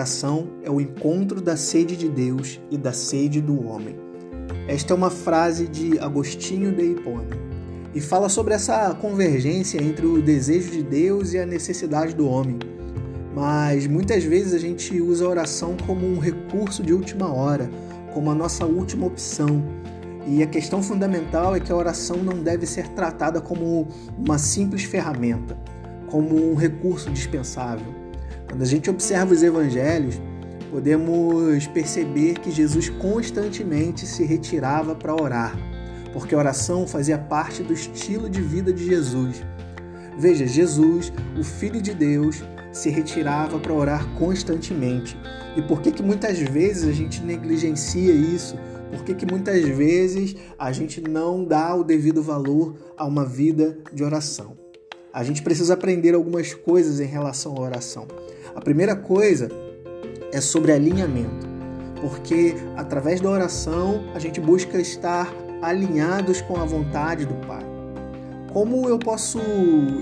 oração é o encontro da sede de Deus e da sede do homem. Esta é uma frase de Agostinho de Hipona e fala sobre essa convergência entre o desejo de Deus e a necessidade do homem. Mas muitas vezes a gente usa a oração como um recurso de última hora, como a nossa última opção. E a questão fundamental é que a oração não deve ser tratada como uma simples ferramenta, como um recurso dispensável. Quando a gente observa os evangelhos, podemos perceber que Jesus constantemente se retirava para orar, porque a oração fazia parte do estilo de vida de Jesus. Veja, Jesus, o Filho de Deus, se retirava para orar constantemente. E por que, que muitas vezes a gente negligencia isso? Por que, que muitas vezes a gente não dá o devido valor a uma vida de oração? A gente precisa aprender algumas coisas em relação à oração. A primeira coisa é sobre alinhamento, porque através da oração a gente busca estar alinhados com a vontade do Pai. Como eu posso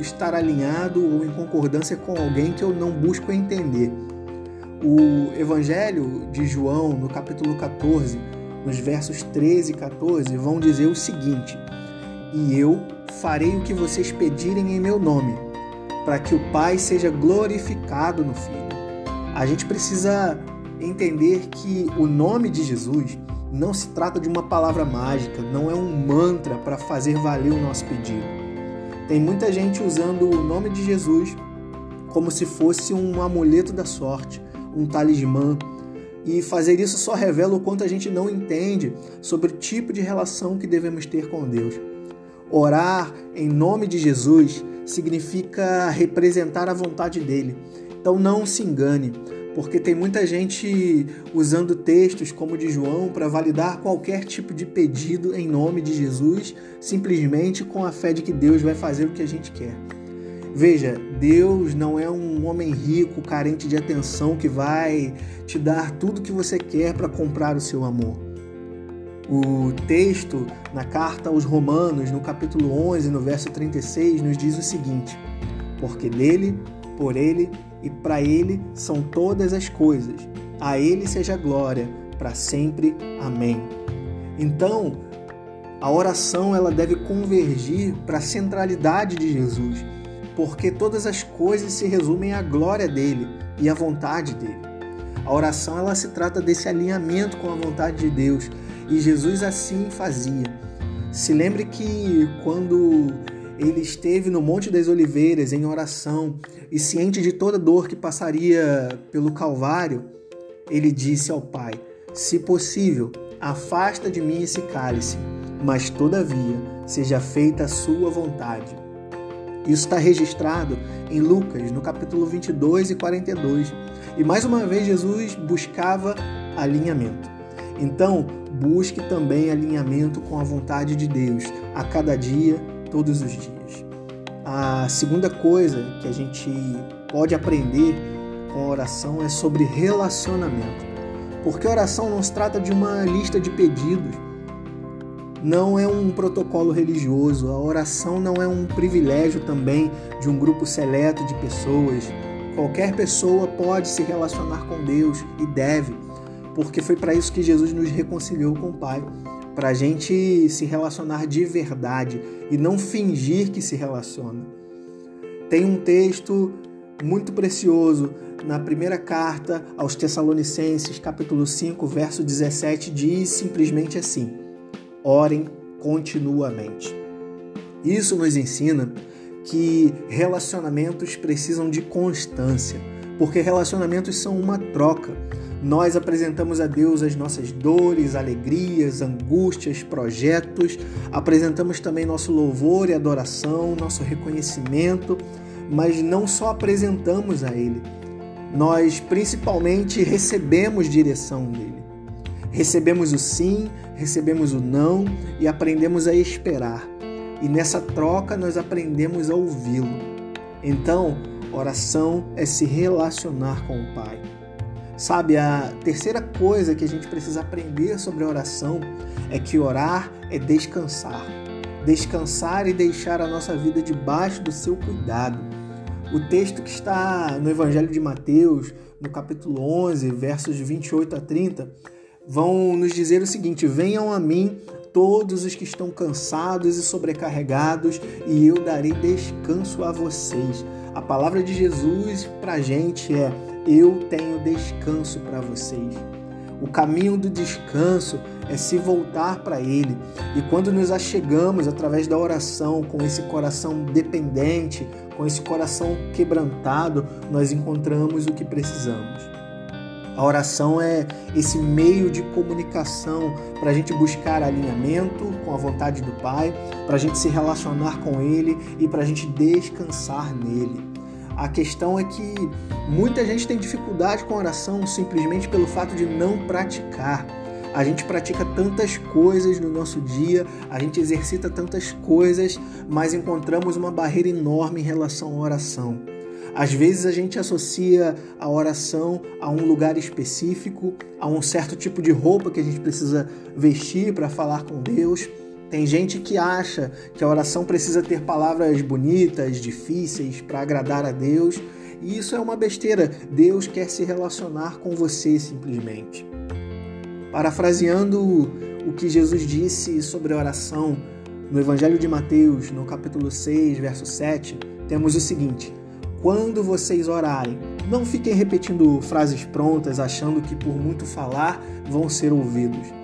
estar alinhado ou em concordância com alguém que eu não busco entender? O Evangelho de João, no capítulo 14, nos versos 13 e 14, vão dizer o seguinte: E eu farei o que vocês pedirem em meu nome, para que o Pai seja glorificado no Filho. A gente precisa entender que o nome de Jesus não se trata de uma palavra mágica, não é um mantra para fazer valer o nosso pedido. Tem muita gente usando o nome de Jesus como se fosse um amuleto da sorte, um talismã. E fazer isso só revela o quanto a gente não entende sobre o tipo de relação que devemos ter com Deus. Orar em nome de Jesus significa representar a vontade dele. Então não se engane, porque tem muita gente usando textos como o de João para validar qualquer tipo de pedido em nome de Jesus, simplesmente com a fé de que Deus vai fazer o que a gente quer. Veja, Deus não é um homem rico, carente de atenção, que vai te dar tudo que você quer para comprar o seu amor. O texto na carta aos Romanos, no capítulo 11, no verso 36, nos diz o seguinte: Porque dele, por ele e para ele são todas as coisas. A ele seja glória para sempre. Amém. Então, a oração ela deve convergir para a centralidade de Jesus porque todas as coisas se resumem à glória dele e à vontade dele. A oração ela se trata desse alinhamento com a vontade de Deus e Jesus assim fazia. Se lembre que quando ele esteve no Monte das Oliveiras em oração e ciente de toda dor que passaria pelo Calvário, ele disse ao Pai: Se possível, afasta de mim esse cálice, mas todavia seja feita a sua vontade. Isso está registrado em Lucas, no capítulo 22 e 42. E mais uma vez Jesus buscava alinhamento. Então, busque também alinhamento com a vontade de Deus a cada dia, todos os dias. A segunda coisa que a gente pode aprender com a oração é sobre relacionamento. Porque oração não se trata de uma lista de pedidos, não é um protocolo religioso, a oração não é um privilégio também de um grupo seleto de pessoas. Qualquer pessoa pode se relacionar com Deus e deve, porque foi para isso que Jesus nos reconciliou com o Pai para a gente se relacionar de verdade e não fingir que se relaciona. Tem um texto muito precioso na primeira carta aos Tessalonicenses, capítulo 5, verso 17, diz simplesmente assim: orem continuamente. Isso nos ensina que relacionamentos precisam de constância, porque relacionamentos são uma troca. Nós apresentamos a Deus as nossas dores, alegrias, angústias, projetos, apresentamos também nosso louvor e adoração, nosso reconhecimento, mas não só apresentamos a Ele, nós principalmente recebemos direção dele. Recebemos o sim, recebemos o não e aprendemos a esperar. E nessa troca nós aprendemos a ouvi-lo. Então, oração é se relacionar com o Pai. Sabe, a terceira coisa que a gente precisa aprender sobre a oração é que orar é descansar. Descansar e deixar a nossa vida debaixo do seu cuidado. O texto que está no Evangelho de Mateus, no capítulo 11, versos 28 a 30, vão nos dizer o seguinte: Venham a mim todos os que estão cansados e sobrecarregados, e eu darei descanso a vocês. A palavra de Jesus para a gente é: Eu tenho descanso para vocês. O caminho do descanso é se voltar para Ele. E quando nos achegamos através da oração, com esse coração dependente, com esse coração quebrantado, nós encontramos o que precisamos. A oração é esse meio de comunicação para a gente buscar alinhamento com a vontade do Pai, para a gente se relacionar com Ele e para a gente descansar nele. A questão é que muita gente tem dificuldade com a oração simplesmente pelo fato de não praticar. A gente pratica tantas coisas no nosso dia, a gente exercita tantas coisas, mas encontramos uma barreira enorme em relação à oração. Às vezes a gente associa a oração a um lugar específico, a um certo tipo de roupa que a gente precisa vestir para falar com Deus. Tem gente que acha que a oração precisa ter palavras bonitas, difíceis para agradar a Deus, e isso é uma besteira. Deus quer se relacionar com você simplesmente. Parafraseando o que Jesus disse sobre a oração no Evangelho de Mateus, no capítulo 6, verso 7, temos o seguinte: Quando vocês orarem, não fiquem repetindo frases prontas, achando que por muito falar vão ser ouvidos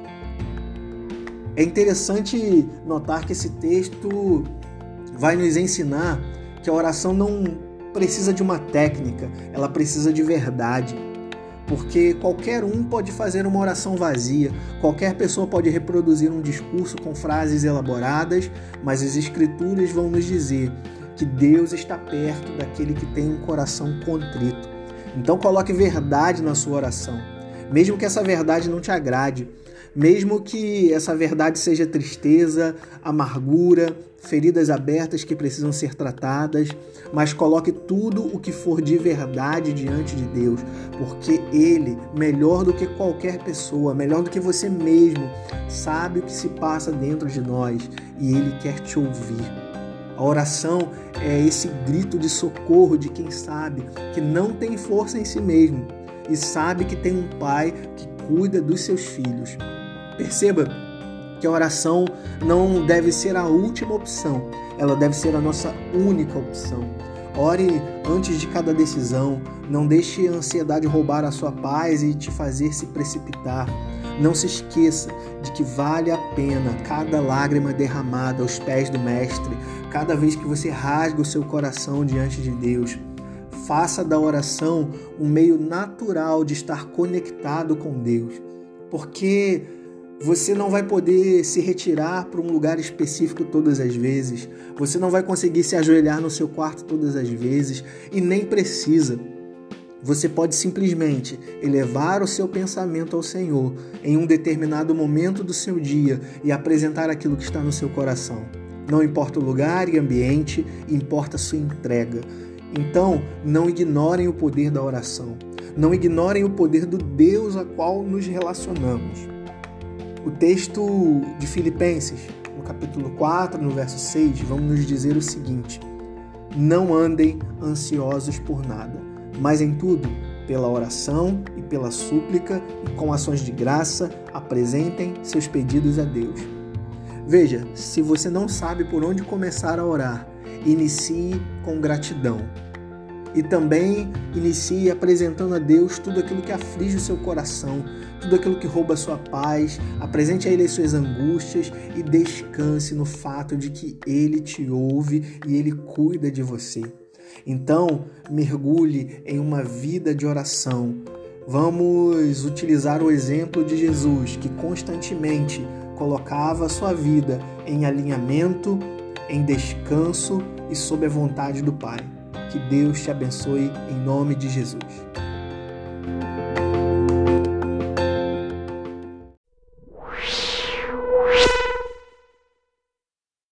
é interessante notar que esse texto vai nos ensinar que a oração não precisa de uma técnica, ela precisa de verdade. Porque qualquer um pode fazer uma oração vazia, qualquer pessoa pode reproduzir um discurso com frases elaboradas, mas as Escrituras vão nos dizer que Deus está perto daquele que tem um coração contrito. Então coloque verdade na sua oração, mesmo que essa verdade não te agrade, mesmo que essa verdade seja tristeza, amargura, feridas abertas que precisam ser tratadas, mas coloque tudo o que for de verdade diante de Deus, porque Ele, melhor do que qualquer pessoa, melhor do que você mesmo, sabe o que se passa dentro de nós e Ele quer te ouvir. A oração é esse grito de socorro de quem sabe que não tem força em si mesmo e sabe que tem um Pai que cuida dos seus filhos. Perceba que a oração não deve ser a última opção, ela deve ser a nossa única opção. Ore antes de cada decisão, não deixe a ansiedade roubar a sua paz e te fazer se precipitar. Não se esqueça de que vale a pena cada lágrima derramada aos pés do Mestre, cada vez que você rasga o seu coração diante de Deus. Faça da oração um meio natural de estar conectado com Deus, porque você não vai poder se retirar para um lugar específico todas as vezes. Você não vai conseguir se ajoelhar no seu quarto todas as vezes e nem precisa. Você pode simplesmente elevar o seu pensamento ao Senhor em um determinado momento do seu dia e apresentar aquilo que está no seu coração. Não importa o lugar e ambiente, importa a sua entrega. Então, não ignorem o poder da oração. Não ignorem o poder do Deus a qual nos relacionamos. O texto de Filipenses, no capítulo 4, no verso 6, vamos nos dizer o seguinte: Não andem ansiosos por nada, mas em tudo, pela oração e pela súplica e com ações de graça, apresentem seus pedidos a Deus. Veja, se você não sabe por onde começar a orar, inicie com gratidão. E também inicie apresentando a Deus tudo aquilo que aflige o seu coração, tudo aquilo que rouba a sua paz, apresente a Ele as suas angústias e descanse no fato de que Ele te ouve e Ele cuida de você. Então, mergulhe em uma vida de oração. Vamos utilizar o exemplo de Jesus, que constantemente colocava sua vida em alinhamento, em descanso e sob a vontade do Pai. Que Deus te abençoe em nome de Jesus.